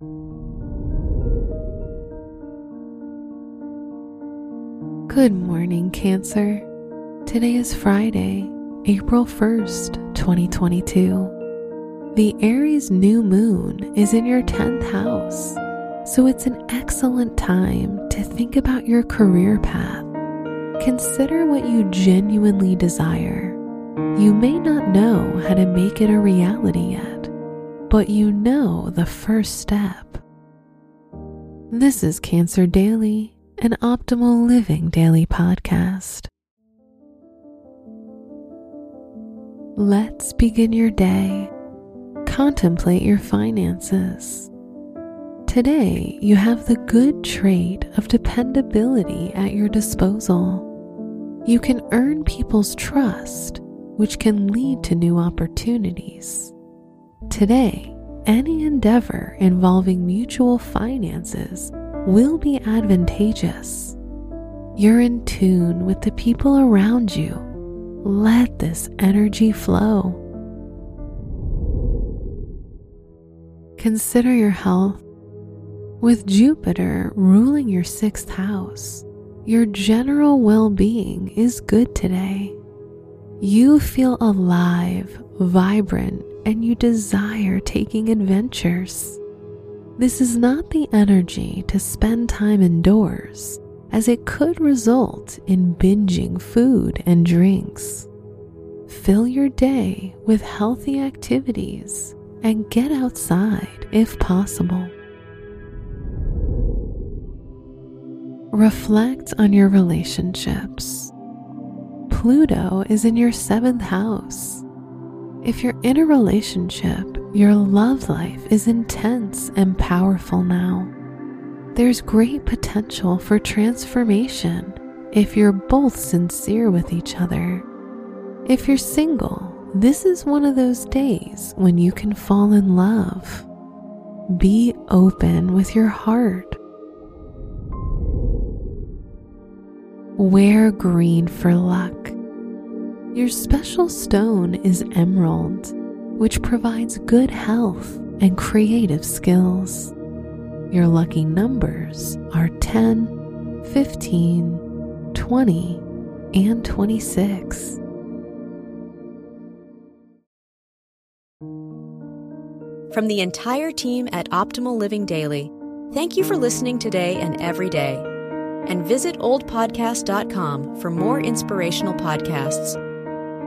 Good morning, Cancer. Today is Friday, April 1st, 2022. The Aries new moon is in your 10th house, so it's an excellent time to think about your career path. Consider what you genuinely desire. You may not know how to make it a reality yet, but you know the first step. This is Cancer Daily, an optimal living daily podcast. Let's begin your day. Contemplate your finances. Today, you have the good trait of dependability at your disposal. You can earn people's trust, which can lead to new opportunities. Today, any endeavor involving mutual finances will be advantageous. You're in tune with the people around you let this energy flow. Consider your health. With Jupiter ruling your sixth house, your general well being is good today. You feel alive, vibrant, and you desire taking adventures. This is not the energy to spend time indoors as it could result in binging food and drinks. Fill your day with healthy activities and get outside if possible. Reflect on your relationships. Pluto is in your seventh house. If you're in a relationship, your love life is intense and powerful now there's great potential for transformation if you're both sincere with each other. If you're single, this is one of those days when you can fall in love. Be open with your heart. Wear green for luck. Your special stone is emerald, which provides good health and creative skills. Your lucky numbers are 10, 15, 20, and 26. From the entire team at Optimal Living Daily, thank you for listening today and every day. And visit oldpodcast.com for more inspirational podcasts.